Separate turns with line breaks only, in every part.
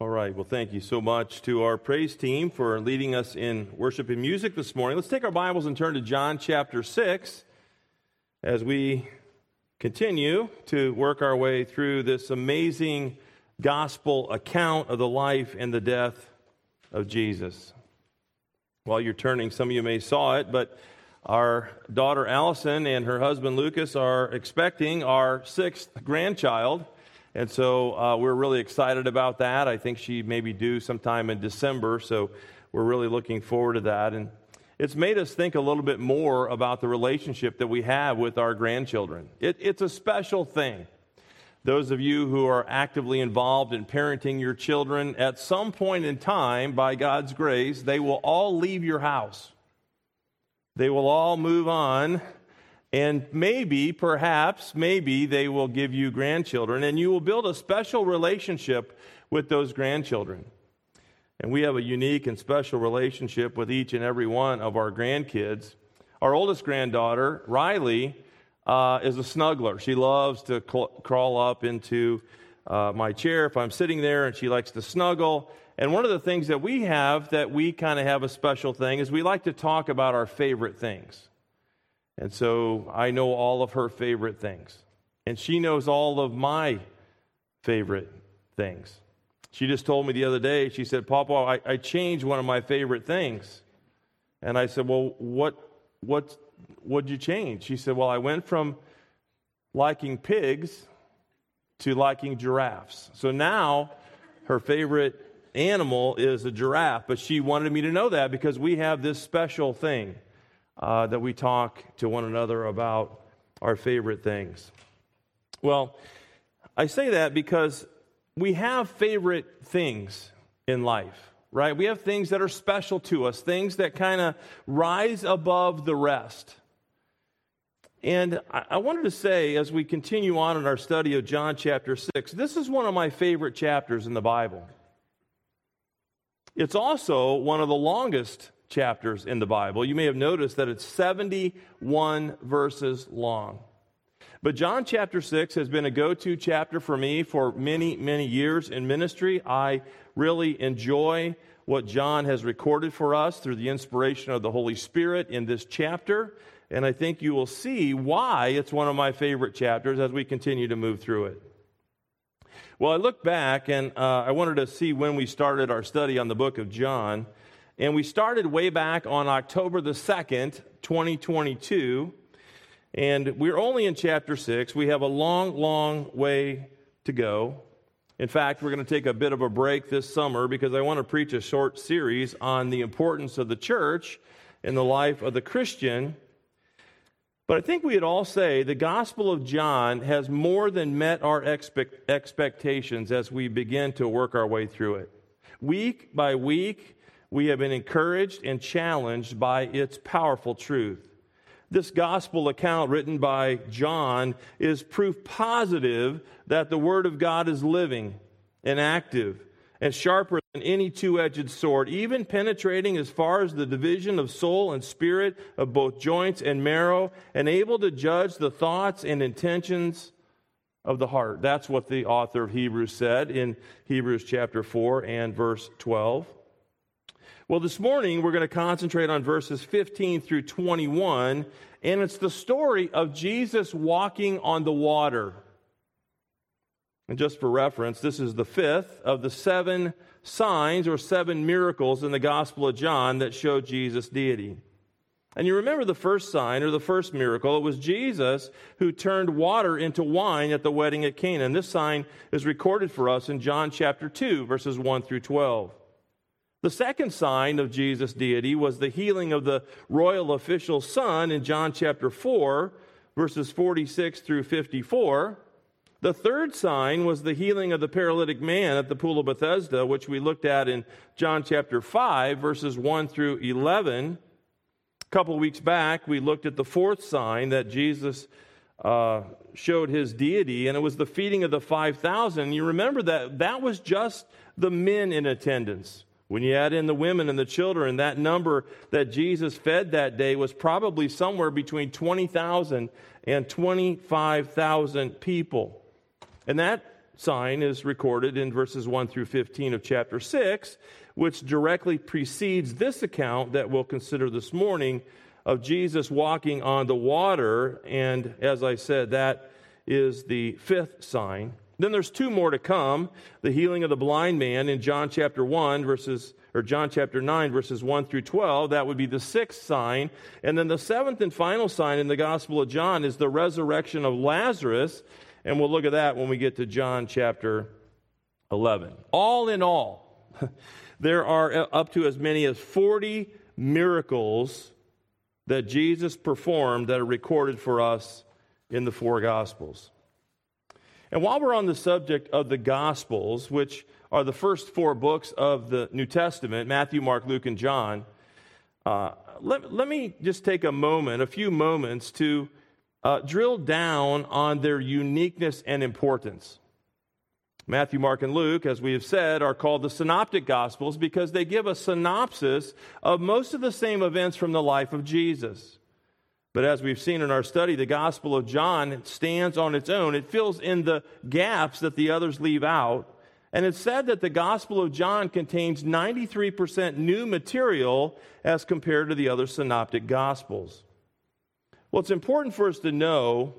All right. Well, thank you so much to our praise team for leading us in worship and music this morning. Let's take our Bibles and turn to John chapter 6 as we continue to work our way through this amazing gospel account of the life and the death of Jesus. While you're turning, some of you may saw it, but our daughter Allison and her husband Lucas are expecting our sixth grandchild. And so uh, we're really excited about that. I think she may be due sometime in December, so we're really looking forward to that. And it's made us think a little bit more about the relationship that we have with our grandchildren. It, it's a special thing. Those of you who are actively involved in parenting your children, at some point in time, by God's grace, they will all leave your house. They will all move on and maybe, perhaps, maybe they will give you grandchildren, and you will build a special relationship with those grandchildren. And we have a unique and special relationship with each and every one of our grandkids. Our oldest granddaughter, Riley, uh, is a snuggler. She loves to cl- crawl up into uh, my chair if I'm sitting there, and she likes to snuggle. And one of the things that we have that we kind of have a special thing is we like to talk about our favorite things. And so I know all of her favorite things. And she knows all of my favorite things. She just told me the other day, she said, Papa, I, I changed one of my favorite things. And I said, Well, what, what, what'd you change? She said, Well, I went from liking pigs to liking giraffes. So now her favorite animal is a giraffe, but she wanted me to know that because we have this special thing uh, that we talk to one another about our favorite things. Well, I say that because we have favorite things in life, right? We have things that are special to us, things that kind of rise above the rest. And I wanted to say, as we continue on in our study of John chapter 6, this is one of my favorite chapters in the Bible. It's also one of the longest chapters in the Bible. You may have noticed that it's 71 verses long. But John chapter 6 has been a go to chapter for me for many, many years in ministry. I really enjoy what John has recorded for us through the inspiration of the Holy Spirit in this chapter. And I think you will see why it's one of my favorite chapters as we continue to move through it. Well, I look back and uh, I wanted to see when we started our study on the book of John. And we started way back on October the 2nd, 2022. And we're only in chapter 6. We have a long, long way to go. In fact, we're going to take a bit of a break this summer because I want to preach a short series on the importance of the church in the life of the Christian. But I think we'd all say the Gospel of John has more than met our expect- expectations as we begin to work our way through it. Week by week, we have been encouraged and challenged by its powerful truth. This gospel account written by John is proof positive that the Word of God is living and active and sharper than any two edged sword, even penetrating as far as the division of soul and spirit, of both joints and marrow, and able to judge the thoughts and intentions of the heart. That's what the author of Hebrews said in Hebrews chapter 4 and verse 12. Well, this morning we're going to concentrate on verses 15 through 21, and it's the story of Jesus walking on the water. And just for reference, this is the fifth of the seven signs or seven miracles in the Gospel of John that show Jesus' deity. And you remember the first sign or the first miracle, it was Jesus who turned water into wine at the wedding at Cana. And this sign is recorded for us in John chapter 2, verses 1 through 12. The second sign of Jesus' deity was the healing of the royal official's son in John chapter 4, verses 46 through 54. The third sign was the healing of the paralytic man at the pool of Bethesda, which we looked at in John chapter 5, verses 1 through 11. A couple weeks back, we looked at the fourth sign that Jesus uh, showed his deity, and it was the feeding of the 5,000. You remember that that was just the men in attendance. When you add in the women and the children, that number that Jesus fed that day was probably somewhere between 20,000 and 25,000 people. And that sign is recorded in verses 1 through 15 of chapter 6, which directly precedes this account that we'll consider this morning of Jesus walking on the water. And as I said, that is the fifth sign. Then there's two more to come the healing of the blind man in John chapter 1, verses or John chapter 9, verses 1 through 12. That would be the sixth sign. And then the seventh and final sign in the Gospel of John is the resurrection of Lazarus. And we'll look at that when we get to John chapter 11. All in all, there are up to as many as 40 miracles that Jesus performed that are recorded for us in the four Gospels. And while we're on the subject of the Gospels, which are the first four books of the New Testament Matthew, Mark, Luke, and John. Uh, let, let me just take a moment, a few moments, to uh, drill down on their uniqueness and importance. Matthew, Mark, and Luke, as we have said, are called the synoptic gospels because they give a synopsis of most of the same events from the life of Jesus. But as we've seen in our study, the Gospel of John stands on its own. It fills in the gaps that the others leave out. And it's said that the Gospel of John contains 93% new material as compared to the other synoptic Gospels. Well, it's important for us to know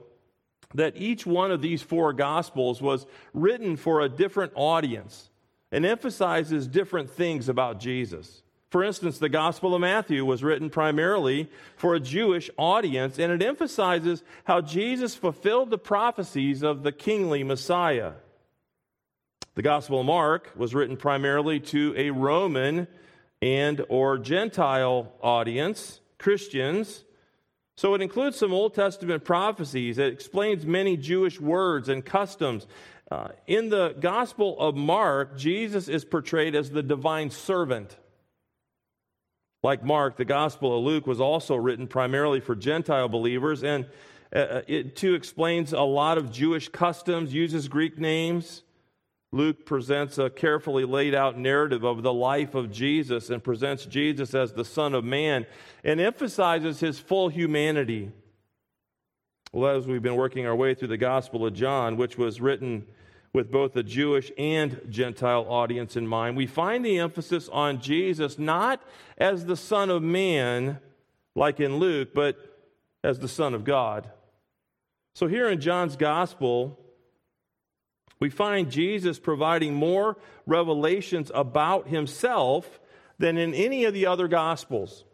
that each one of these four Gospels was written for a different audience and emphasizes different things about Jesus. For instance, the Gospel of Matthew was written primarily for a Jewish audience, and it emphasizes how Jesus fulfilled the prophecies of the kingly Messiah. The Gospel of Mark was written primarily to a Roman and or Gentile audience, Christians. So it includes some Old Testament prophecies. It explains many Jewish words and customs. Uh, in the Gospel of Mark, Jesus is portrayed as the divine servant. Like Mark, the Gospel of Luke was also written primarily for Gentile believers, and uh, it too explains a lot of Jewish customs, uses Greek names. Luke presents a carefully laid out narrative of the life of Jesus and presents Jesus as the Son of Man and emphasizes his full humanity. Well, as we've been working our way through the Gospel of John, which was written with both a Jewish and Gentile audience in mind, we find the emphasis on Jesus not as the Son of Man, like in Luke, but as the Son of God. So here in John's Gospel, we find Jesus providing more revelations about himself than in any of the other Gospels.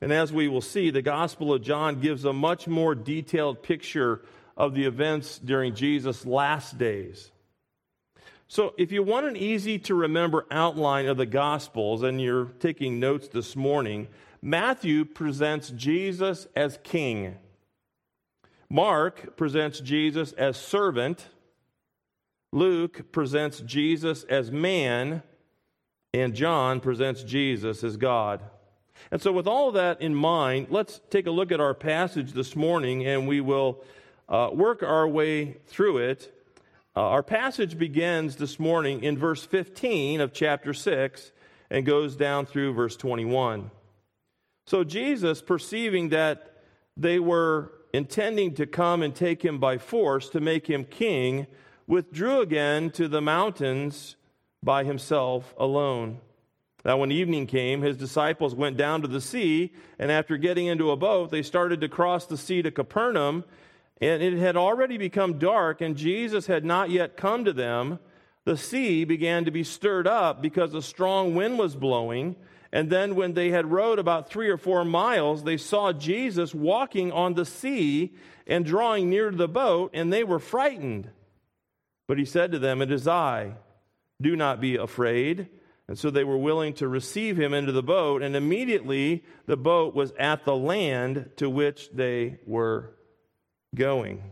And as we will see, the Gospel of John gives a much more detailed picture of the events during Jesus' last days. So, if you want an easy to remember outline of the Gospels and you're taking notes this morning, Matthew presents Jesus as king. Mark presents Jesus as servant. Luke presents Jesus as man, and John presents Jesus as God. And so, with all that in mind, let's take a look at our passage this morning and we will uh, work our way through it. Uh, our passage begins this morning in verse 15 of chapter 6 and goes down through verse 21. So, Jesus, perceiving that they were intending to come and take him by force to make him king, withdrew again to the mountains by himself alone. Now, when evening came, his disciples went down to the sea, and after getting into a boat, they started to cross the sea to Capernaum. And it had already become dark, and Jesus had not yet come to them. The sea began to be stirred up because a strong wind was blowing. And then, when they had rowed about three or four miles, they saw Jesus walking on the sea and drawing near to the boat, and they were frightened. But he said to them, It is I. Do not be afraid. And so they were willing to receive him into the boat, and immediately the boat was at the land to which they were going.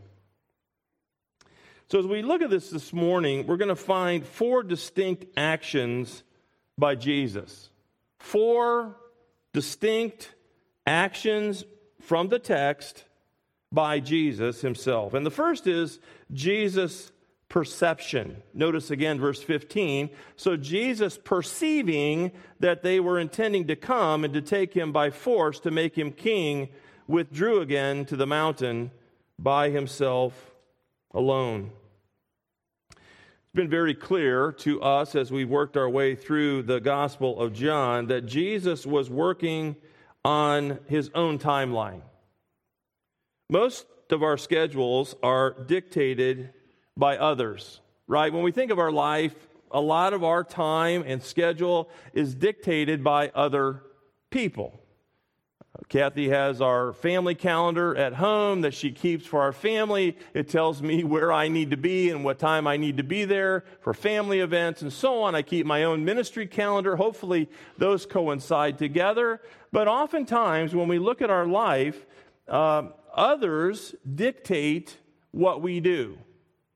So, as we look at this this morning, we're going to find four distinct actions by Jesus. Four distinct actions from the text by Jesus himself. And the first is Jesus perception. Notice again verse 15. So Jesus, perceiving that they were intending to come and to take him by force to make him king, withdrew again to the mountain by himself alone. It's been very clear to us as we've worked our way through the Gospel of John that Jesus was working on his own timeline. Most of our schedules are dictated by others, right? When we think of our life, a lot of our time and schedule is dictated by other people. Kathy has our family calendar at home that she keeps for our family. It tells me where I need to be and what time I need to be there for family events and so on. I keep my own ministry calendar. Hopefully, those coincide together. But oftentimes, when we look at our life, uh, others dictate what we do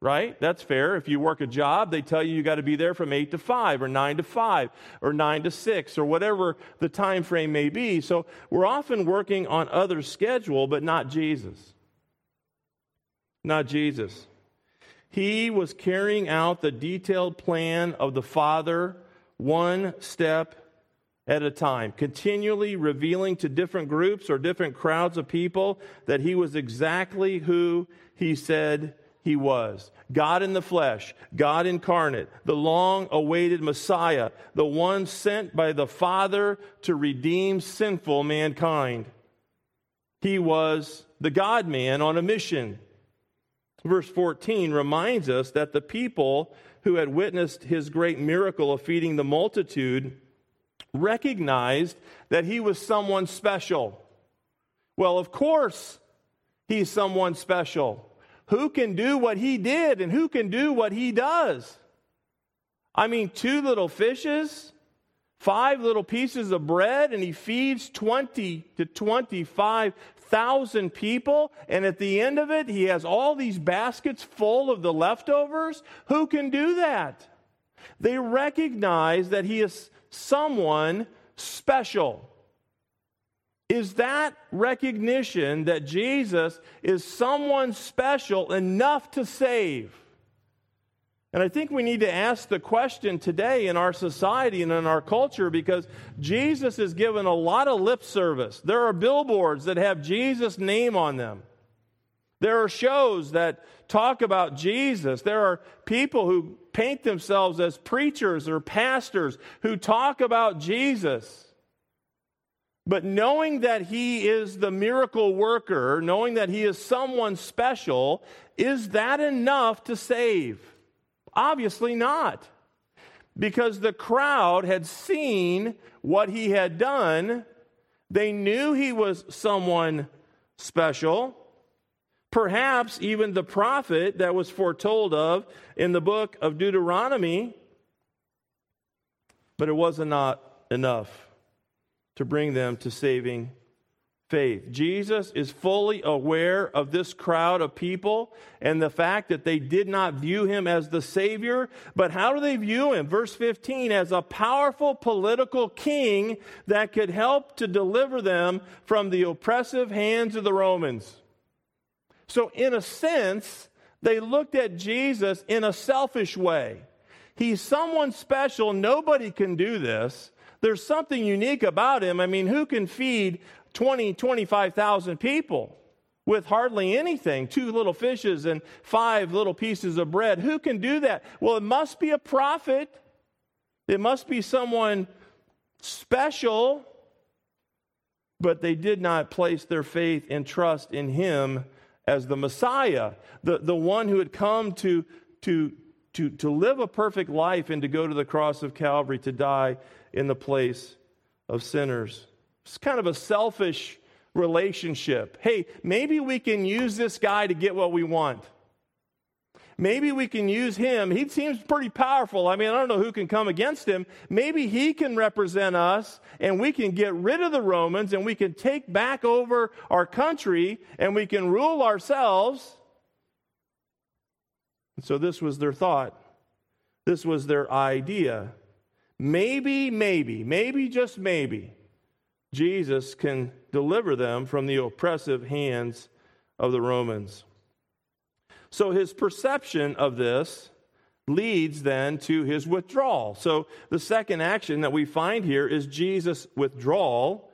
right? That's fair. If you work a job, they tell you you got to be there from 8 to 5 or 9 to 5 or 9 to 6 or whatever the time frame may be. So we're often working on other schedule, but not Jesus. Not Jesus. He was carrying out the detailed plan of the Father one step at a time, continually revealing to different groups or different crowds of people that he was exactly who he said he was God in the flesh, God incarnate, the long awaited Messiah, the one sent by the Father to redeem sinful mankind. He was the God man on a mission. Verse 14 reminds us that the people who had witnessed his great miracle of feeding the multitude recognized that he was someone special. Well, of course, he's someone special. Who can do what he did and who can do what he does? I mean, two little fishes, five little pieces of bread, and he feeds 20 to 25,000 people. And at the end of it, he has all these baskets full of the leftovers. Who can do that? They recognize that he is someone special is that recognition that Jesus is someone special enough to save. And I think we need to ask the question today in our society and in our culture because Jesus is given a lot of lip service. There are billboards that have Jesus' name on them. There are shows that talk about Jesus. There are people who paint themselves as preachers or pastors who talk about Jesus. But knowing that he is the miracle worker, knowing that he is someone special, is that enough to save? Obviously not. Because the crowd had seen what he had done, they knew he was someone special. Perhaps even the prophet that was foretold of in the book of Deuteronomy, but it was not enough to bring them to saving faith. Jesus is fully aware of this crowd of people and the fact that they did not view him as the Savior. But how do they view him? Verse 15 as a powerful political king that could help to deliver them from the oppressive hands of the Romans. So, in a sense, they looked at Jesus in a selfish way. He's someone special. Nobody can do this there's something unique about him. I mean, who can feed 20, 25,000 people with hardly anything? Two little fishes and five little pieces of bread. Who can do that? Well, it must be a prophet. It must be someone special. But they did not place their faith and trust in him as the Messiah, the, the one who had come to, to, to, to live a perfect life and to go to the cross of Calvary to die in the place of sinners. It's kind of a selfish relationship. Hey, maybe we can use this guy to get what we want. Maybe we can use him. He seems pretty powerful. I mean, I don't know who can come against him. Maybe he can represent us and we can get rid of the Romans and we can take back over our country and we can rule ourselves. So this was their thought. This was their idea. Maybe, maybe, maybe, just maybe, Jesus can deliver them from the oppressive hands of the Romans. So his perception of this leads then to his withdrawal. So the second action that we find here is Jesus' withdrawal.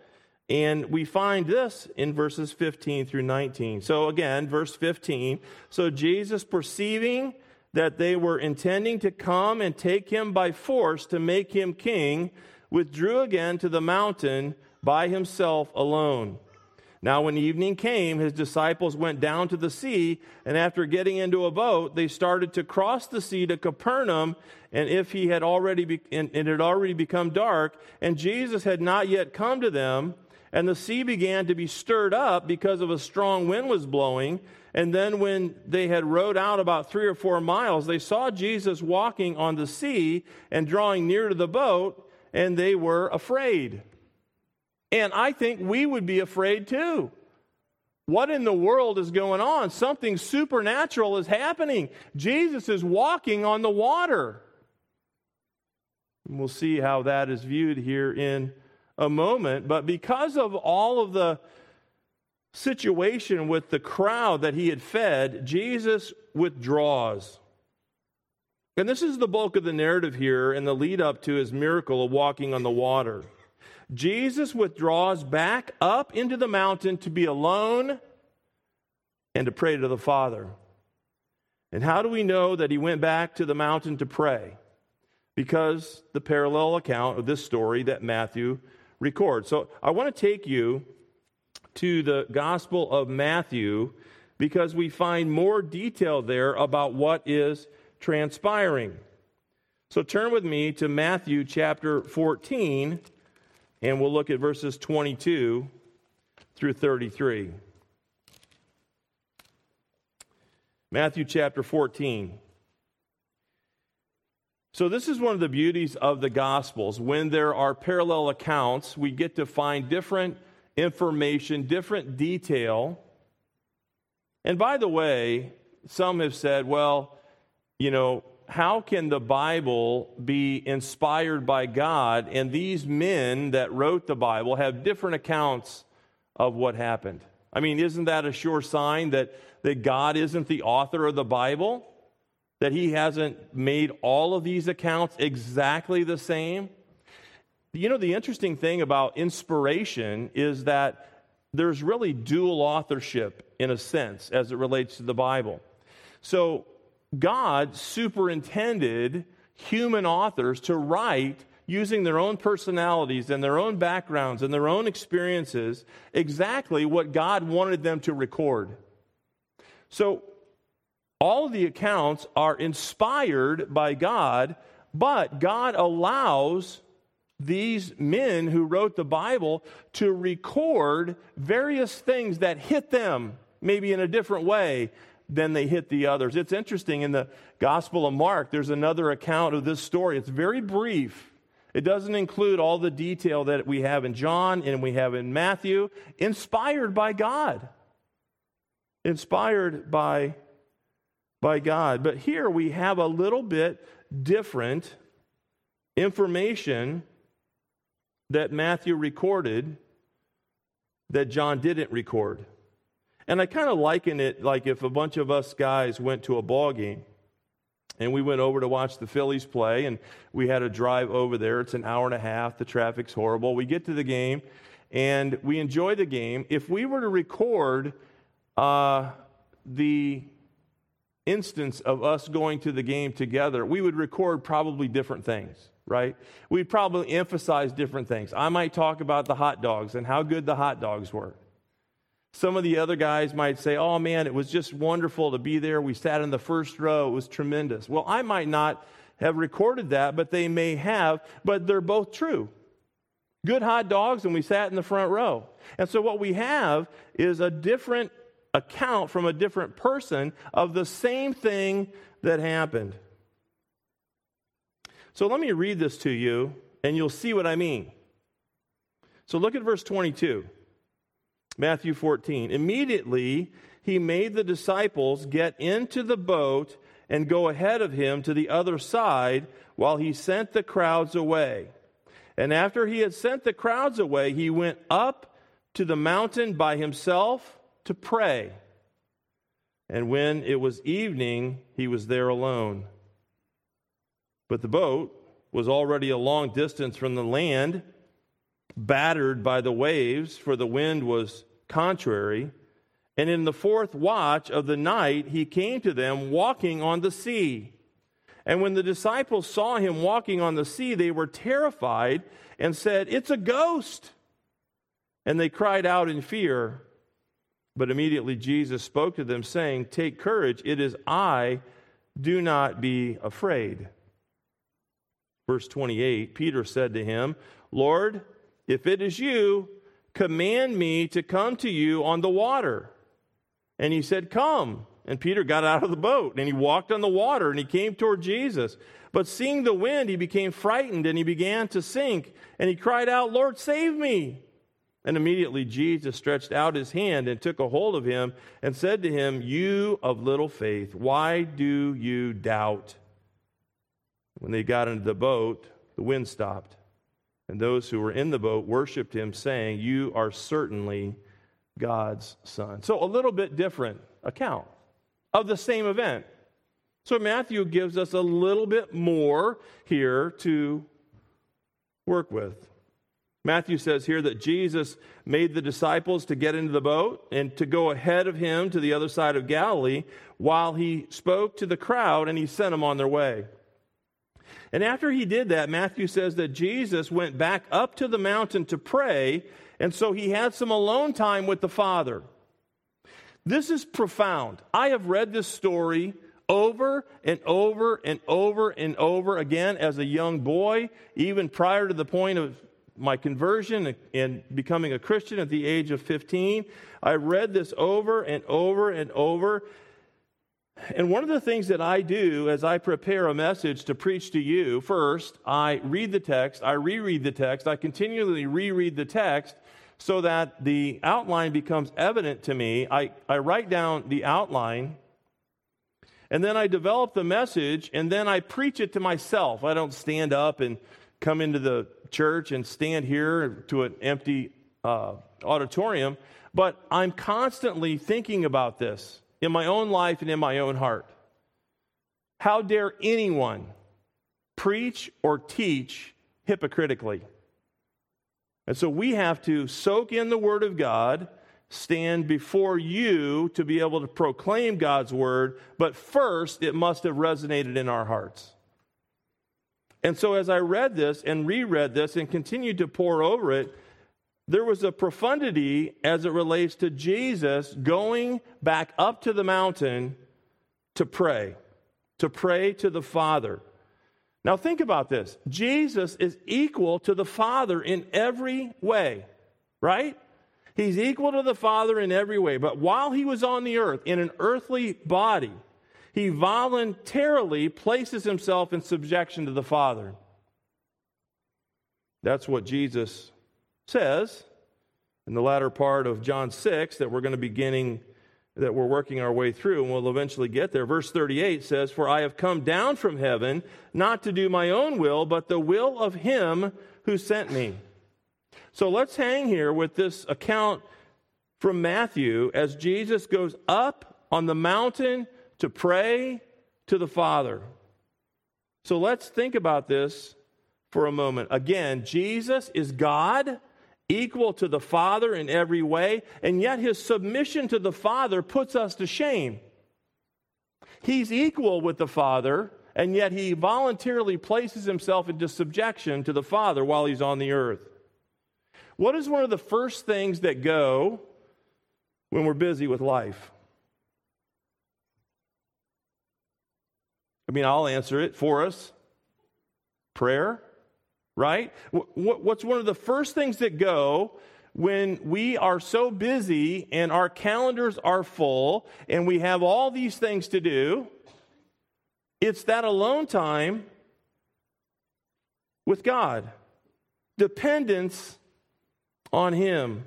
And we find this in verses 15 through 19. So again, verse 15. So Jesus, perceiving that they were intending to come and take him by force to make him king, withdrew again to the mountain by himself alone. Now, when evening came, his disciples went down to the sea, and after getting into a boat, they started to cross the sea to Capernaum. And if he had already, be- and it had already become dark, and Jesus had not yet come to them, and the sea began to be stirred up because of a strong wind was blowing. And then, when they had rowed out about three or four miles, they saw Jesus walking on the sea and drawing near to the boat, and they were afraid. And I think we would be afraid too. What in the world is going on? Something supernatural is happening. Jesus is walking on the water. And we'll see how that is viewed here in a moment. But because of all of the situation with the crowd that he had fed, Jesus withdraws. And this is the bulk of the narrative here in the lead up to his miracle of walking on the water. Jesus withdraws back up into the mountain to be alone and to pray to the Father. And how do we know that he went back to the mountain to pray? Because the parallel account of this story that Matthew records. So I want to take you to the Gospel of Matthew because we find more detail there about what is transpiring. So turn with me to Matthew chapter 14 and we'll look at verses 22 through 33. Matthew chapter 14. So, this is one of the beauties of the Gospels. When there are parallel accounts, we get to find different information, different detail. And by the way, some have said, well, you know, how can the Bible be inspired by God and these men that wrote the Bible have different accounts of what happened? I mean, isn't that a sure sign that, that God isn't the author of the Bible? That he hasn't made all of these accounts exactly the same? You know, the interesting thing about inspiration is that there's really dual authorship in a sense as it relates to the Bible. So, God superintended human authors to write using their own personalities and their own backgrounds and their own experiences exactly what God wanted them to record. So, all the accounts are inspired by God, but God allows these men who wrote the Bible to record various things that hit them, maybe in a different way than they hit the others. It's interesting in the Gospel of Mark, there's another account of this story. It's very brief. It doesn't include all the detail that we have in John and we have in Matthew, inspired by God. Inspired by, by God. But here we have a little bit different information that Matthew recorded that John didn't record. And I kind of liken it like if a bunch of us guys went to a ball game and we went over to watch the Phillies play and we had a drive over there. It's an hour and a half. The traffic's horrible. We get to the game and we enjoy the game. If we were to record uh, the instance of us going to the game together, we would record probably different things, right? We'd probably emphasize different things. I might talk about the hot dogs and how good the hot dogs were. Some of the other guys might say, Oh man, it was just wonderful to be there. We sat in the first row. It was tremendous. Well, I might not have recorded that, but they may have, but they're both true. Good hot dogs, and we sat in the front row. And so what we have is a different account from a different person of the same thing that happened. So let me read this to you, and you'll see what I mean. So look at verse 22. Matthew 14. Immediately, he made the disciples get into the boat and go ahead of him to the other side while he sent the crowds away. And after he had sent the crowds away, he went up to the mountain by himself to pray. And when it was evening, he was there alone. But the boat was already a long distance from the land battered by the waves, for the wind was contrary. And in the fourth watch of the night, he came to them walking on the sea. And when the disciples saw him walking on the sea, they were terrified and said, It's a ghost. And they cried out in fear. But immediately Jesus spoke to them, saying, Take courage, it is I, do not be afraid. Verse 28 Peter said to him, Lord, if it is you, command me to come to you on the water. And he said, Come. And Peter got out of the boat and he walked on the water and he came toward Jesus. But seeing the wind, he became frightened and he began to sink. And he cried out, Lord, save me. And immediately Jesus stretched out his hand and took a hold of him and said to him, You of little faith, why do you doubt? When they got into the boat, the wind stopped. And those who were in the boat worshiped him, saying, You are certainly God's son. So a little bit different account of the same event. So Matthew gives us a little bit more here to work with. Matthew says here that Jesus made the disciples to get into the boat and to go ahead of him to the other side of Galilee while he spoke to the crowd and he sent them on their way. And after he did that, Matthew says that Jesus went back up to the mountain to pray, and so he had some alone time with the Father. This is profound. I have read this story over and over and over and over again as a young boy, even prior to the point of my conversion and becoming a Christian at the age of 15. I read this over and over and over. And one of the things that I do as I prepare a message to preach to you, first, I read the text, I reread the text, I continually reread the text so that the outline becomes evident to me. I, I write down the outline, and then I develop the message, and then I preach it to myself. I don't stand up and come into the church and stand here to an empty uh, auditorium, but I'm constantly thinking about this in my own life and in my own heart. How dare anyone preach or teach hypocritically? And so we have to soak in the Word of God, stand before you to be able to proclaim God's Word, but first it must have resonated in our hearts. And so as I read this and reread this and continued to pore over it, there was a profundity as it relates to Jesus going back up to the mountain to pray, to pray to the Father. Now, think about this Jesus is equal to the Father in every way, right? He's equal to the Father in every way. But while he was on the earth in an earthly body, he voluntarily places himself in subjection to the Father. That's what Jesus says in the latter part of John 6 that we're going to be beginning that we're working our way through, and we'll eventually get there. Verse 38 says, For I have come down from heaven not to do my own will, but the will of him who sent me. So let's hang here with this account from Matthew as Jesus goes up on the mountain to pray to the Father. So let's think about this for a moment. Again, Jesus is God equal to the Father in every way, and yet his submission to the Father puts us to shame. He's equal with the Father, and yet he voluntarily places himself into subjection to the Father while he's on the earth. What is one of the first things that go when we're busy with life? I mean, I'll answer it for us prayer right? What's one of the first things that go when we are so busy and our calendars are full and we have all these things to do? It's that alone time with God, dependence on Him.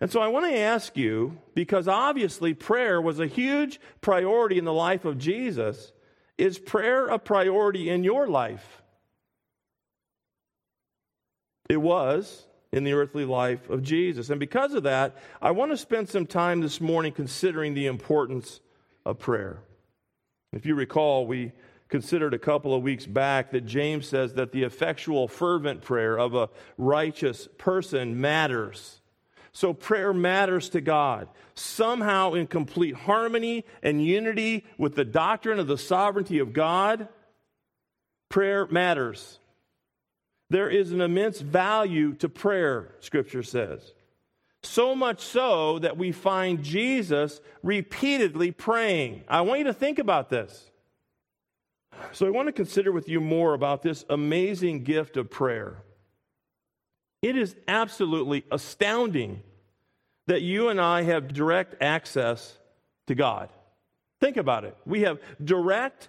And so I want to ask you, because obviously prayer was a huge priority in the life of Jesus, is prayer a priority in your life? It was in the earthly life of Jesus. And because of that, I want to spend some time this morning considering the importance of prayer. If you recall, we considered a couple of weeks back that James says that the effectual, fervent prayer of a righteous person matters. So prayer matters to God. Somehow, in complete harmony and unity with the doctrine of the sovereignty of God, prayer matters. There is an immense value to prayer, Scripture says. So much so that we find Jesus repeatedly praying. I want you to think about this. So, I want to consider with you more about this amazing gift of prayer. It is absolutely astounding that you and I have direct access to God. Think about it. We have direct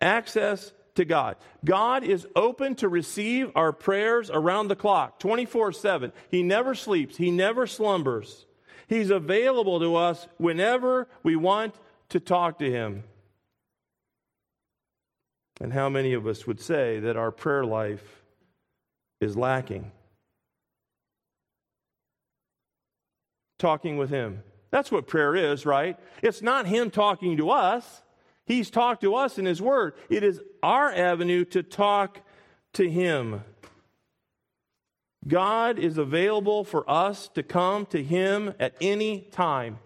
access to God. God is open to receive our prayers around the clock, 24 7. He never sleeps, He never slumbers. He's available to us whenever we want to talk to Him. And how many of us would say that our prayer life is lacking? Talking with Him. That's what prayer is, right? It's not Him talking to us. He's talked to us in His Word. It is our avenue to talk to Him. God is available for us to come to Him at any time.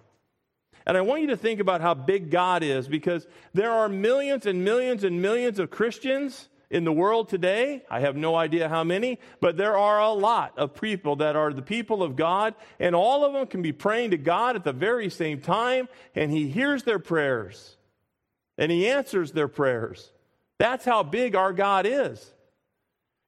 And I want you to think about how big God is because there are millions and millions and millions of Christians in the world today. I have no idea how many, but there are a lot of people that are the people of God, and all of them can be praying to God at the very same time, and He hears their prayers and He answers their prayers. That's how big our God is.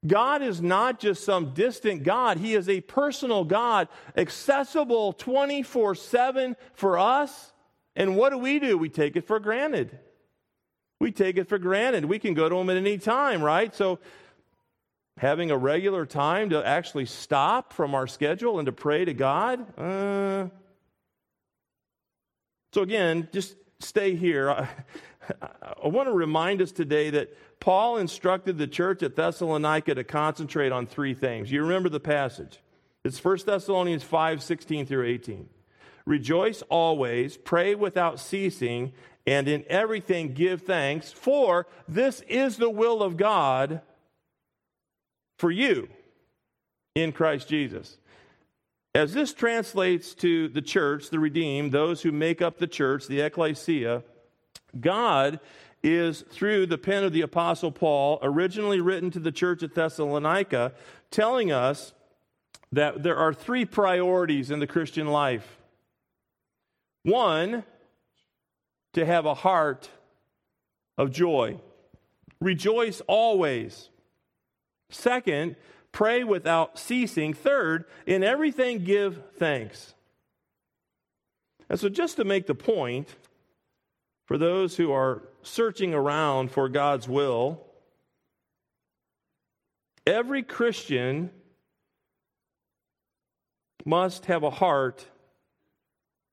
God is not just some distant God, He is a personal God, accessible 24 7 for us. And what do we do? We take it for granted. We take it for granted. We can go to them at any time, right? So, having a regular time to actually stop from our schedule and to pray to God. Uh, so, again, just stay here. I want to remind us today that Paul instructed the church at Thessalonica to concentrate on three things. You remember the passage. It's 1 Thessalonians 5 16 through 18. Rejoice always, pray without ceasing, and in everything give thanks, for this is the will of God for you in Christ Jesus. As this translates to the church, the redeemed, those who make up the church, the ecclesia, God is through the pen of the Apostle Paul, originally written to the church at Thessalonica, telling us that there are three priorities in the Christian life. One, to have a heart of joy. Rejoice always. Second, pray without ceasing. Third, in everything give thanks. And so, just to make the point, for those who are searching around for God's will, every Christian must have a heart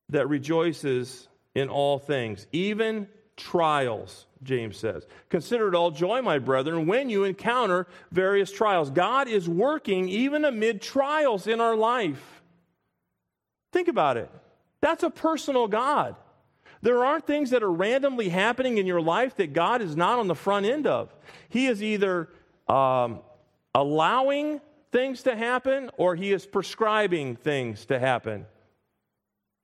that rejoices in all things, even trials, James says. Consider it all joy, my brethren, when you encounter various trials. God is working even amid trials in our life. Think about it. That's a personal God. There aren't things that are randomly happening in your life that God is not on the front end of. He is either um, allowing things to happen or He is prescribing things to happen.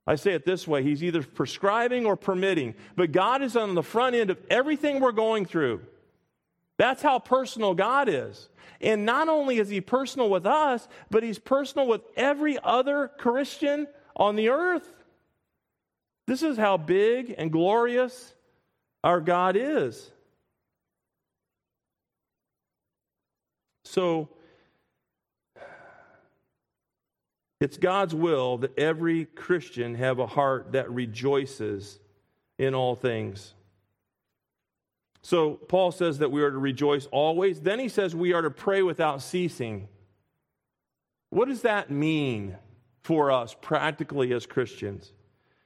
I say it this way He's either prescribing or permitting, but God is on the front end of everything we're going through. That's how personal God is. And not only is He personal with us, but He's personal with every other Christian on the earth. This is how big and glorious our God is. So, it's God's will that every Christian have a heart that rejoices in all things. So, Paul says that we are to rejoice always. Then he says we are to pray without ceasing. What does that mean for us practically as Christians?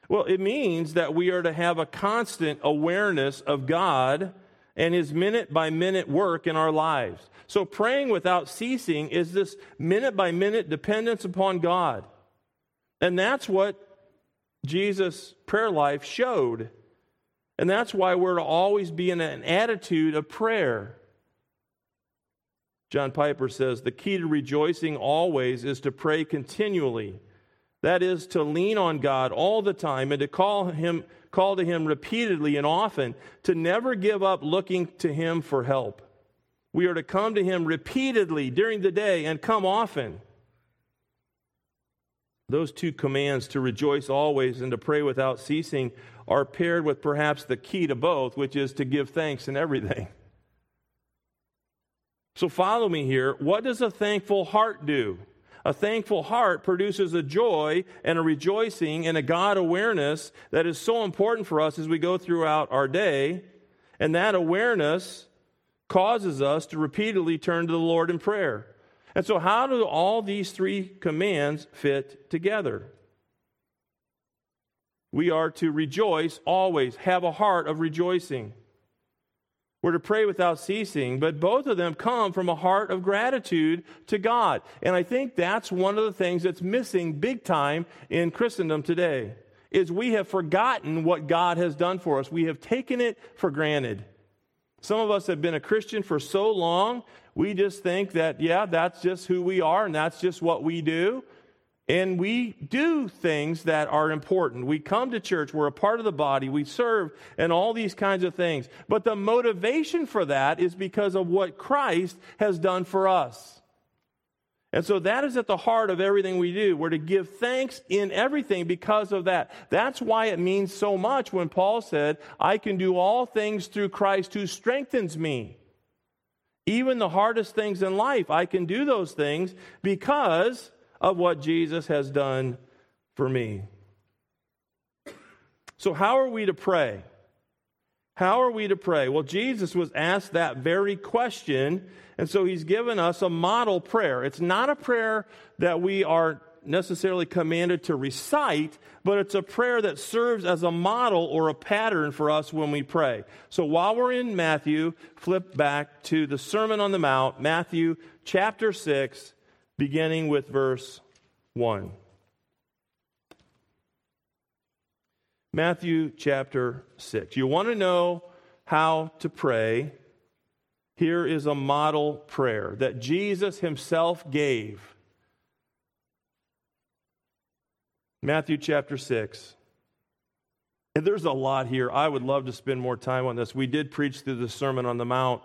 Well, it means that we are to have a constant awareness of God and his minute by minute work in our lives. So, praying without ceasing is this minute by minute dependence upon God. And that's what Jesus' prayer life showed. And that's why we're to always be in an attitude of prayer. John Piper says the key to rejoicing always is to pray continually That is to lean on God all the time and to call him call to him repeatedly and often, to never give up looking to him for help. We are to come to him repeatedly during the day and come often. Those two commands to rejoice always and to pray without ceasing are paired with perhaps the key to both, which is to give thanks in everything. So follow me here. What does a thankful heart do? A thankful heart produces a joy and a rejoicing and a God awareness that is so important for us as we go throughout our day. And that awareness causes us to repeatedly turn to the Lord in prayer. And so, how do all these three commands fit together? We are to rejoice always, have a heart of rejoicing. We're to pray without ceasing, but both of them come from a heart of gratitude to God. And I think that's one of the things that's missing big time in Christendom today is we have forgotten what God has done for us. We have taken it for granted. Some of us have been a Christian for so long, we just think that, yeah, that's just who we are and that's just what we do. And we do things that are important. We come to church, we're a part of the body, we serve, and all these kinds of things. But the motivation for that is because of what Christ has done for us. And so that is at the heart of everything we do. We're to give thanks in everything because of that. That's why it means so much when Paul said, I can do all things through Christ who strengthens me. Even the hardest things in life, I can do those things because of what Jesus has done for me. So, how are we to pray? How are we to pray? Well, Jesus was asked that very question, and so he's given us a model prayer. It's not a prayer that we are necessarily commanded to recite, but it's a prayer that serves as a model or a pattern for us when we pray. So while we're in Matthew, flip back to the Sermon on the Mount, Matthew chapter 6, beginning with verse 1. Matthew chapter 6. You want to know how to pray? Here is a model prayer that Jesus himself gave Matthew chapter 6. And there's a lot here. I would love to spend more time on this. We did preach through the Sermon on the Mount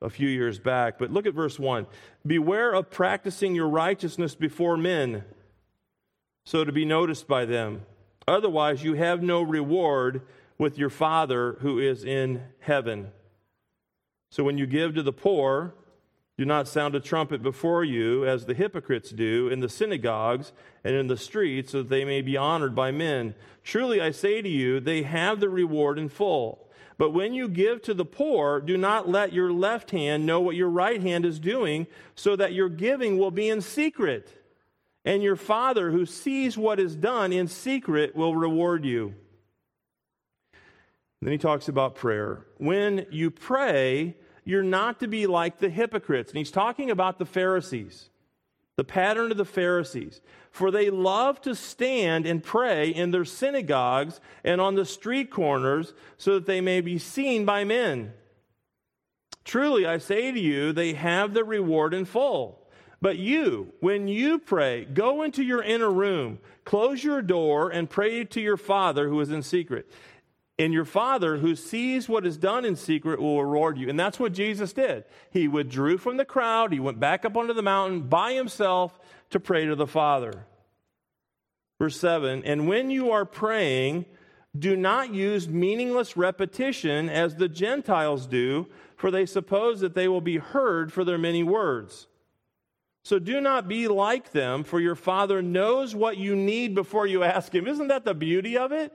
a few years back, but look at verse 1. Beware of practicing your righteousness before men, so to be noticed by them. Otherwise, you have no reward with your Father who is in heaven. So when you give to the poor, do not sound a trumpet before you, as the hypocrites do in the synagogues and in the streets, so that they may be honored by men. Truly I say to you, they have the reward in full. But when you give to the poor, do not let your left hand know what your right hand is doing, so that your giving will be in secret. And your Father, who sees what is done in secret, will reward you. Then he talks about prayer. When you pray, you're not to be like the hypocrites. And he's talking about the Pharisees, the pattern of the Pharisees. For they love to stand and pray in their synagogues and on the street corners so that they may be seen by men. Truly, I say to you, they have the reward in full. But you, when you pray, go into your inner room, close your door, and pray to your Father who is in secret. And your Father, who sees what is done in secret, will reward you. And that's what Jesus did. He withdrew from the crowd, he went back up onto the mountain by himself to pray to the Father. Verse 7 And when you are praying, do not use meaningless repetition as the Gentiles do, for they suppose that they will be heard for their many words. So do not be like them, for your Father knows what you need before you ask Him. Isn't that the beauty of it?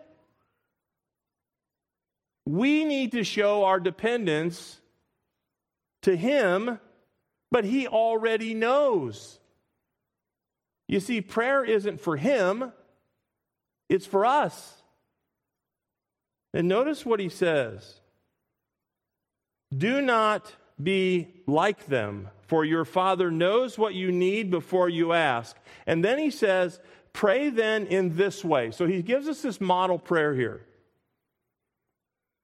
We need to show our dependence to Him, but He already knows. You see, prayer isn't for Him, it's for us. And notice what He says Do not be like them, for your Father knows what you need before you ask. And then He says, Pray then in this way. So He gives us this model prayer here.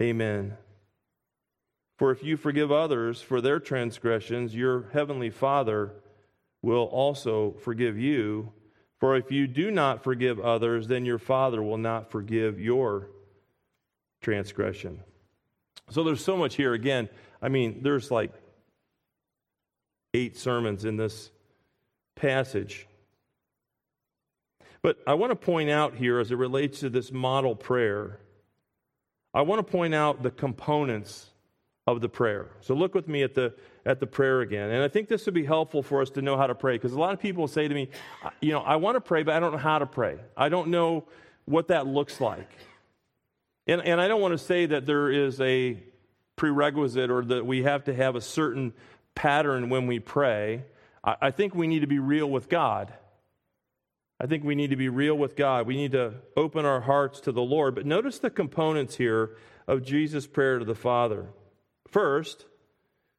Amen. For if you forgive others for their transgressions, your heavenly Father will also forgive you. For if you do not forgive others, then your Father will not forgive your transgression. So there's so much here. Again, I mean, there's like eight sermons in this passage. But I want to point out here, as it relates to this model prayer, I want to point out the components of the prayer. So look with me at the at the prayer again. And I think this would be helpful for us to know how to pray because a lot of people say to me, you know, I want to pray, but I don't know how to pray. I don't know what that looks like. And, and I don't want to say that there is a prerequisite or that we have to have a certain pattern when we pray. I, I think we need to be real with God. I think we need to be real with God. We need to open our hearts to the Lord. But notice the components here of Jesus' prayer to the Father. First,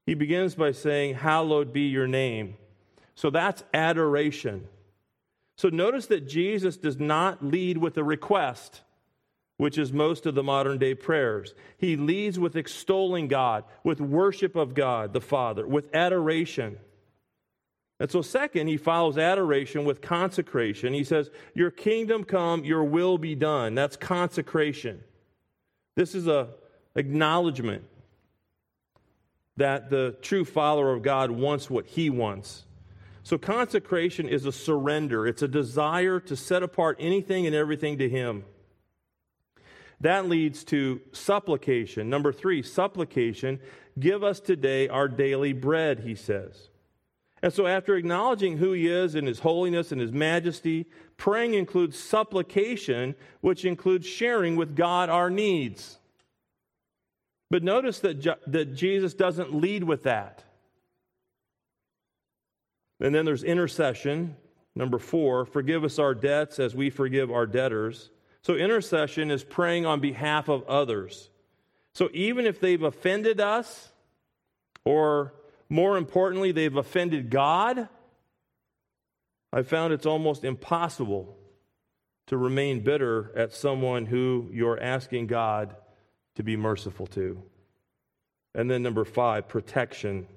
he begins by saying, Hallowed be your name. So that's adoration. So notice that Jesus does not lead with a request, which is most of the modern day prayers. He leads with extolling God, with worship of God the Father, with adoration. And so, second, he follows adoration with consecration. He says, Your kingdom come, your will be done. That's consecration. This is a acknowledgement that the true follower of God wants what he wants. So, consecration is a surrender, it's a desire to set apart anything and everything to him. That leads to supplication. Number three, supplication. Give us today our daily bread, he says. And so, after acknowledging who he is and his holiness and his majesty, praying includes supplication, which includes sharing with God our needs. But notice that, that Jesus doesn't lead with that. And then there's intercession. Number four, forgive us our debts as we forgive our debtors. So, intercession is praying on behalf of others. So, even if they've offended us, or more importantly, they've offended God, I found it's almost impossible to remain bitter at someone who you're asking God to be merciful to. And then number five, protection.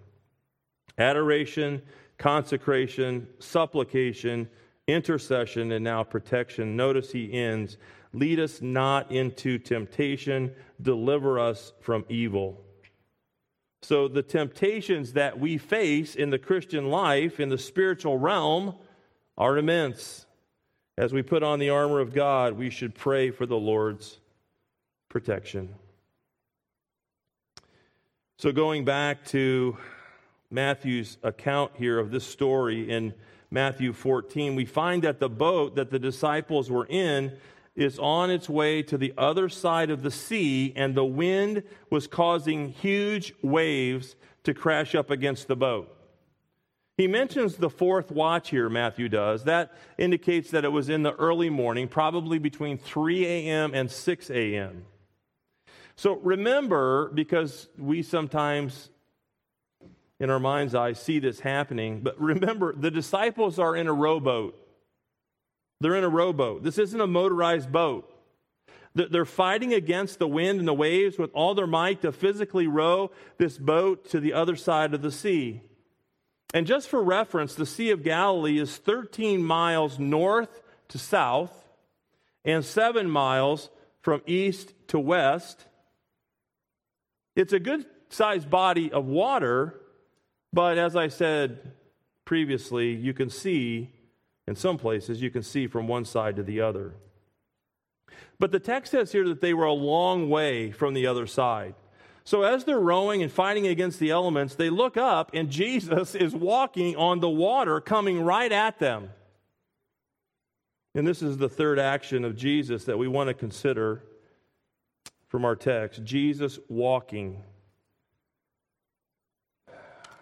Adoration, consecration, supplication, intercession, and now protection. Notice he ends lead us not into temptation, deliver us from evil. So, the temptations that we face in the Christian life, in the spiritual realm, are immense. As we put on the armor of God, we should pray for the Lord's protection. So, going back to Matthew's account here of this story in Matthew 14, we find that the boat that the disciples were in is on its way to the other side of the sea, and the wind was causing huge waves to crash up against the boat. He mentions the fourth watch here, Matthew does. That indicates that it was in the early morning, probably between 3 a.m. and 6 a.m. So remember, because we sometimes in our mind's eye see this happening, but remember, the disciples are in a rowboat. They're in a rowboat. This isn't a motorized boat. They're fighting against the wind and the waves with all their might to physically row this boat to the other side of the sea. And just for reference, the Sea of Galilee is 13 miles north to south and seven miles from east to west. It's a good sized body of water, but as I said previously, you can see, in some places, you can see from one side to the other. But the text says here that they were a long way from the other side. So as they're rowing and fighting against the elements, they look up and Jesus is walking on the water coming right at them. And this is the third action of Jesus that we want to consider from our text Jesus walking.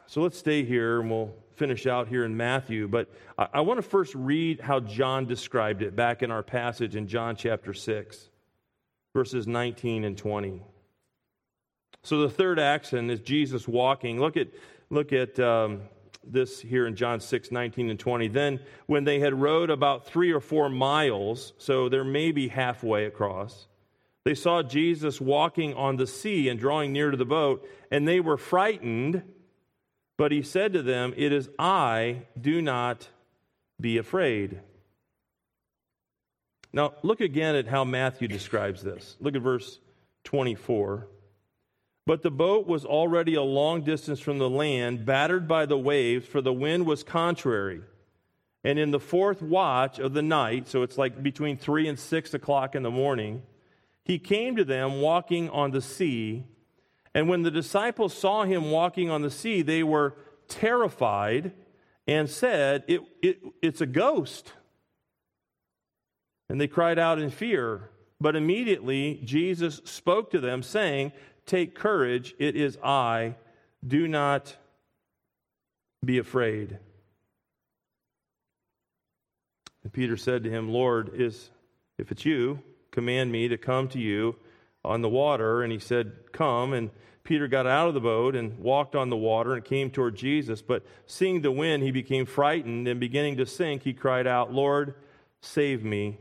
So let's stay here and we'll finish out here in Matthew, but I, I want to first read how John described it back in our passage in John chapter 6, verses 19 and 20. So the third action is Jesus walking. Look at, look at um, this here in John 6, 19 and 20. Then, when they had rowed about three or four miles, so they're maybe halfway across, they saw Jesus walking on the sea and drawing near to the boat, and they were frightened. But he said to them, It is I, do not be afraid. Now, look again at how Matthew describes this. Look at verse 24. But the boat was already a long distance from the land, battered by the waves, for the wind was contrary. And in the fourth watch of the night, so it's like between three and six o'clock in the morning, he came to them walking on the sea. And when the disciples saw him walking on the sea, they were terrified and said, it, it, It's a ghost. And they cried out in fear. But immediately Jesus spoke to them, saying, Take courage, it is I. Do not be afraid. And Peter said to him, Lord, is if it's you, command me to come to you on the water. And he said, Come. And Peter got out of the boat and walked on the water and came toward Jesus. But seeing the wind, he became frightened and beginning to sink, he cried out, Lord, save me.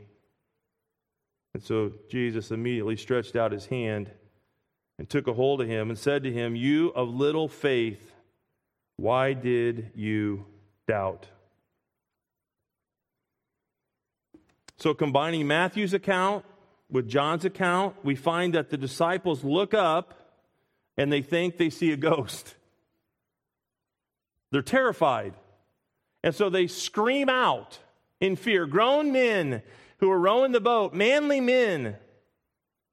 And so Jesus immediately stretched out his hand and took a hold of him and said to him, You of little faith, why did you doubt? So, combining Matthew's account with John's account, we find that the disciples look up and they think they see a ghost. They're terrified. And so they scream out in fear. Grown men who are rowing the boat, manly men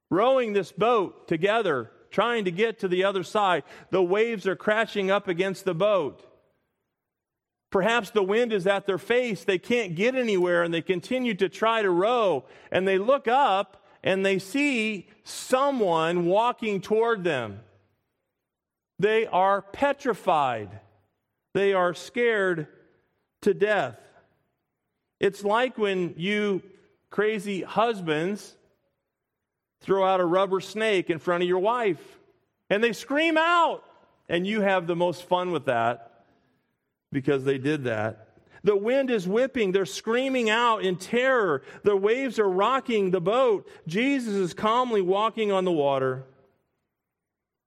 rowing this boat together, trying to get to the other side. The waves are crashing up against the boat. Perhaps the wind is at their face. They can't get anywhere and they continue to try to row. And they look up and they see someone walking toward them. They are petrified. They are scared to death. It's like when you crazy husbands throw out a rubber snake in front of your wife and they scream out, and you have the most fun with that because they did that. The wind is whipping. They're screaming out in terror. The waves are rocking the boat. Jesus is calmly walking on the water.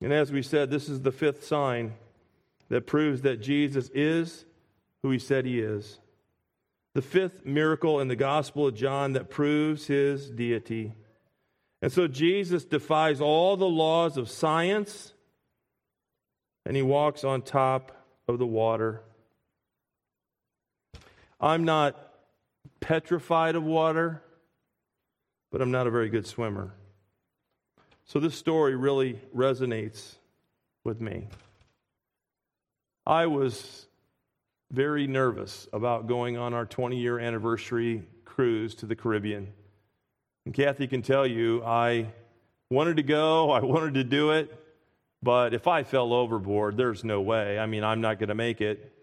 And as we said, this is the fifth sign that proves that Jesus is who he said he is. The fifth miracle in the Gospel of John that proves his deity. And so Jesus defies all the laws of science and he walks on top of the water. I'm not petrified of water, but I'm not a very good swimmer. So this story really resonates with me. I was very nervous about going on our 20 year anniversary cruise to the Caribbean. And Kathy can tell you, I wanted to go, I wanted to do it, but if I fell overboard, there's no way. I mean, I'm not going to make it.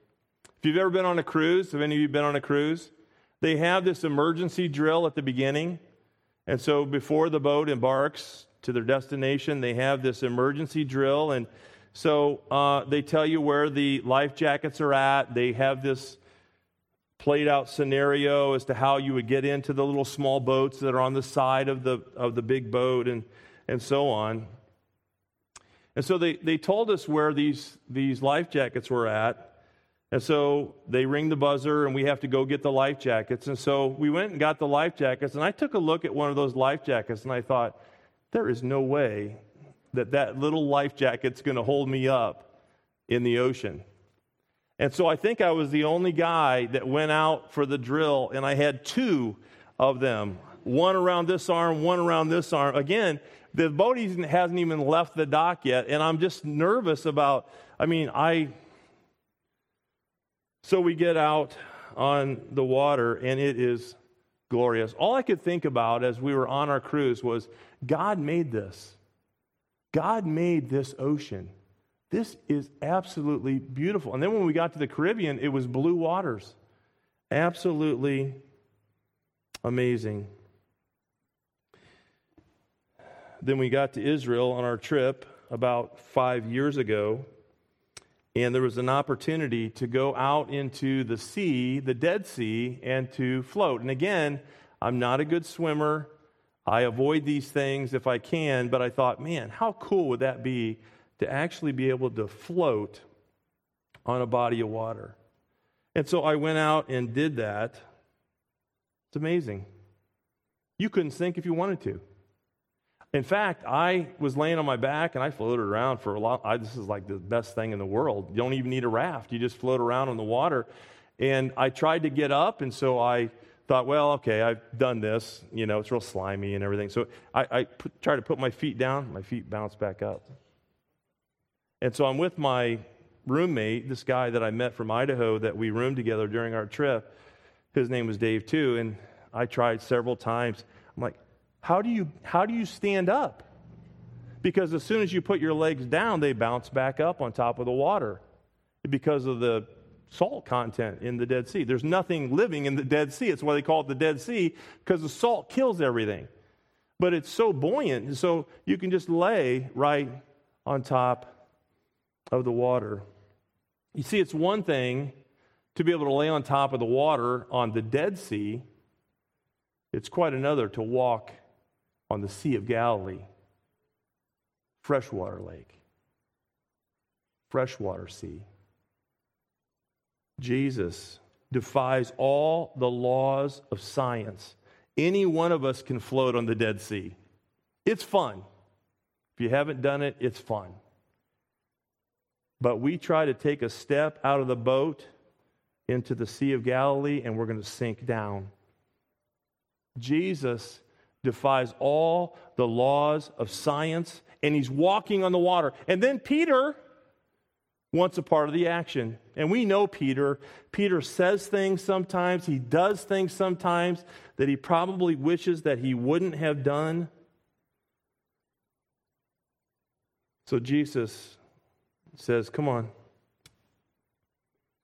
If you've ever been on a cruise, have any of you been on a cruise? They have this emergency drill at the beginning. And so before the boat embarks to their destination, they have this emergency drill. And so uh, they tell you where the life jackets are at. They have this played out scenario as to how you would get into the little small boats that are on the side of the, of the big boat and, and so on. And so they, they told us where these, these life jackets were at. And so they ring the buzzer and we have to go get the life jackets. And so we went and got the life jackets. And I took a look at one of those life jackets and I thought, there is no way that that little life jacket's going to hold me up in the ocean. And so I think I was the only guy that went out for the drill, and I had two of them one around this arm, one around this arm. Again, the boat hasn't even left the dock yet, and I'm just nervous about. I mean, I. So we get out on the water, and it is glorious. All I could think about as we were on our cruise was God made this. God made this ocean. This is absolutely beautiful. And then when we got to the Caribbean, it was blue waters. Absolutely amazing. Then we got to Israel on our trip about five years ago, and there was an opportunity to go out into the sea, the Dead Sea, and to float. And again, I'm not a good swimmer. I avoid these things if I can, but I thought, man, how cool would that be to actually be able to float on a body of water? And so I went out and did that. It's amazing. You couldn't sink if you wanted to. In fact, I was laying on my back and I floated around for a lot. I, this is like the best thing in the world. You don't even need a raft, you just float around on the water. And I tried to get up, and so I thought, well, okay, I've done this. You know, it's real slimy and everything. So I, I put, tried to put my feet down. My feet bounced back up. And so I'm with my roommate, this guy that I met from Idaho that we roomed together during our trip. His name was Dave, too. And I tried several times. I'm like, how do you, how do you stand up? Because as soon as you put your legs down, they bounce back up on top of the water because of the salt content in the Dead Sea. There's nothing living in the Dead Sea. It's why they call it the Dead Sea, because the salt kills everything. But it's so buoyant, so you can just lay right on top of the water. You see, it's one thing to be able to lay on top of the water on the Dead Sea, it's quite another to walk on the Sea of Galilee, freshwater lake, freshwater sea. Jesus defies all the laws of science. Any one of us can float on the Dead Sea. It's fun. If you haven't done it, it's fun. But we try to take a step out of the boat into the Sea of Galilee and we're going to sink down. Jesus defies all the laws of science and he's walking on the water. And then Peter wants a part of the action. And we know Peter. Peter says things sometimes, he does things sometimes that he probably wishes that he wouldn't have done. So Jesus says, Come on.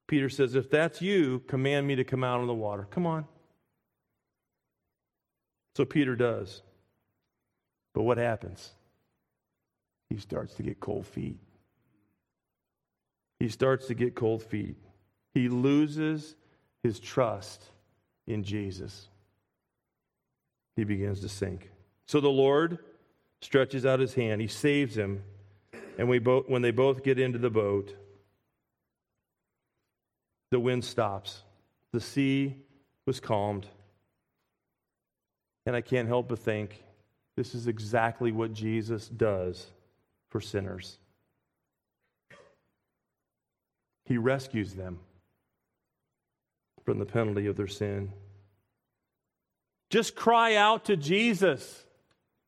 Peter says, If that's you, command me to come out on the water. Come on. So Peter does. But what happens? He starts to get cold feet he starts to get cold feet. He loses his trust in Jesus. He begins to sink. So the Lord stretches out his hand. He saves him. And we both, when they both get into the boat, the wind stops. The sea was calmed. And I can't help but think this is exactly what Jesus does for sinners. He rescues them from the penalty of their sin. Just cry out to Jesus.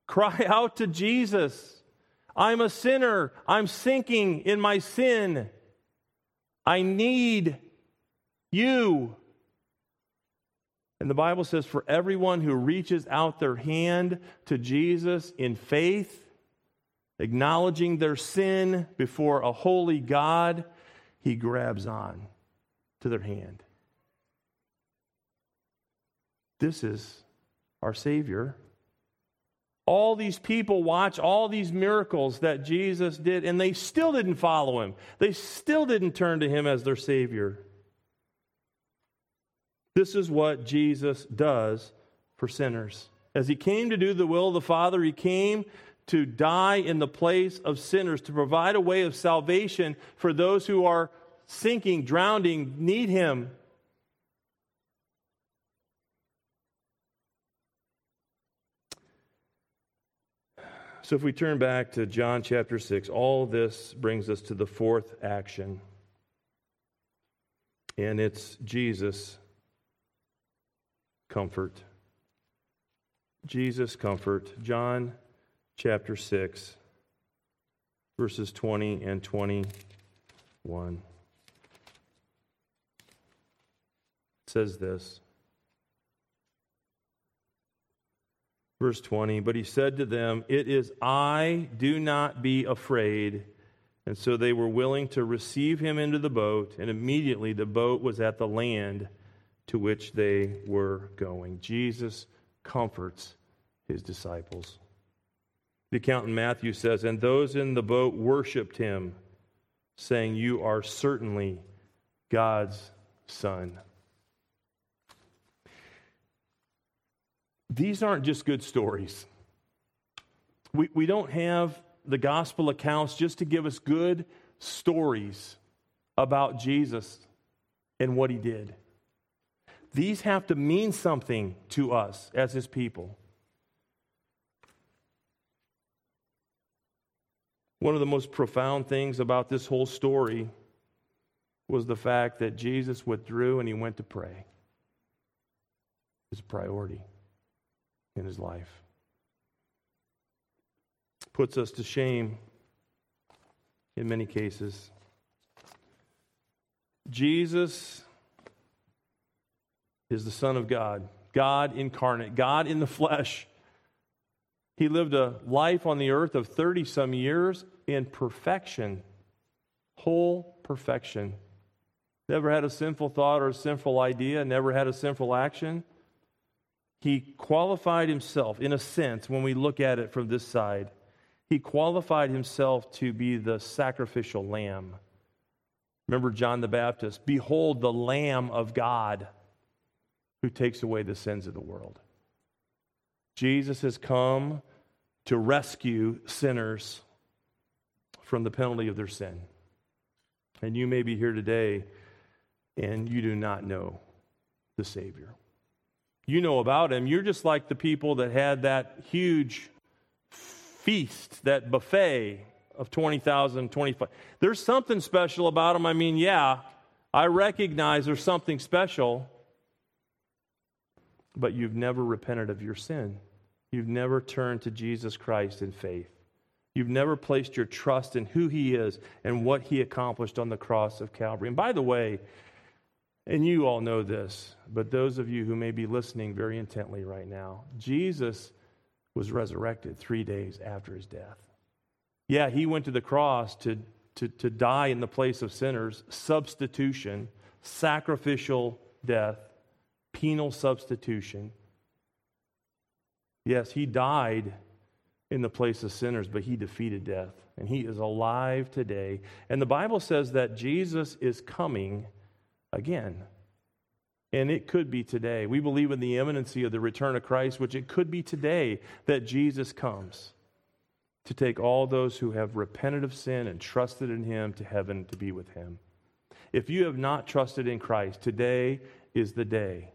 Cry out to Jesus. I'm a sinner. I'm sinking in my sin. I need you. And the Bible says, for everyone who reaches out their hand to Jesus in faith, acknowledging their sin before a holy God, he grabs on to their hand. This is our Savior. All these people watch all these miracles that Jesus did, and they still didn't follow him. They still didn't turn to him as their Savior. This is what Jesus does for sinners. As he came to do the will of the Father, he came to die in the place of sinners, to provide a way of salvation for those who are sinking, drowning, need him. So, if we turn back to John chapter 6, all this brings us to the fourth action. And it's Jesus' comfort. Jesus' comfort. John chapter 6, verses 20 and 21. It says this. Verse 20, but he said to them, It is I, do not be afraid. And so they were willing to receive him into the boat, and immediately the boat was at the land to which they were going. Jesus comforts his disciples. The account in Matthew says, And those in the boat worshiped him, saying, You are certainly God's Son. These aren't just good stories. We, we don't have the gospel accounts just to give us good stories about Jesus and what he did. These have to mean something to us as his people. One of the most profound things about this whole story was the fact that Jesus withdrew and he went to pray. His priority in his life. Puts us to shame in many cases. Jesus is the Son of God, God incarnate, God in the flesh. He lived a life on the earth of 30 some years in perfection, whole perfection. Never had a sinful thought or a sinful idea, never had a sinful action. He qualified himself, in a sense, when we look at it from this side, he qualified himself to be the sacrificial lamb. Remember John the Baptist Behold, the Lamb of God who takes away the sins of the world. Jesus has come to rescue sinners from the penalty of their sin. And you may be here today and you do not know the Savior. You know about him. You're just like the people that had that huge feast, that buffet of 20,000, 25. There's something special about him. I mean, yeah, I recognize there's something special, but you've never repented of your sin. You've never turned to Jesus Christ in faith. You've never placed your trust in who he is and what he accomplished on the cross of Calvary. And by the way, and you all know this, but those of you who may be listening very intently right now, Jesus was resurrected three days after his death. Yeah, he went to the cross to, to, to die in the place of sinners, substitution, sacrificial death, penal substitution. Yes, he died in the place of sinners, but he defeated death. And he is alive today. And the Bible says that Jesus is coming again. And it could be today. We believe in the imminency of the return of Christ, which it could be today that Jesus comes to take all those who have repented of sin and trusted in him to heaven to be with him. If you have not trusted in Christ, today is the day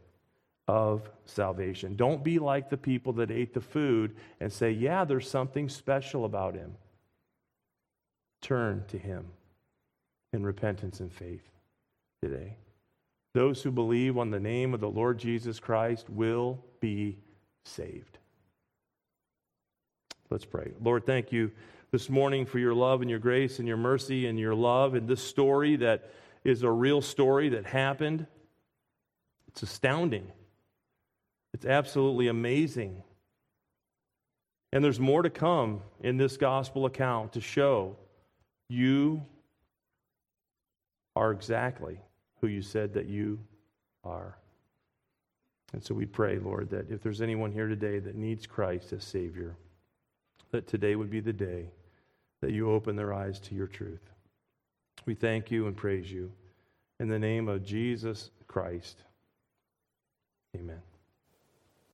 of salvation. Don't be like the people that ate the food and say, Yeah, there's something special about him. Turn to him in repentance and faith today. Those who believe on the name of the Lord Jesus Christ will be saved. Let's pray. Lord, thank you this morning for your love and your grace and your mercy and your love and this story that is a real story that happened. It's astounding. It's absolutely amazing. And there's more to come in this gospel account to show you are exactly who you said that you are. And so we pray, Lord, that if there's anyone here today that needs Christ as Savior, that today would be the day that you open their eyes to your truth. We thank you and praise you. In the name of Jesus Christ, amen.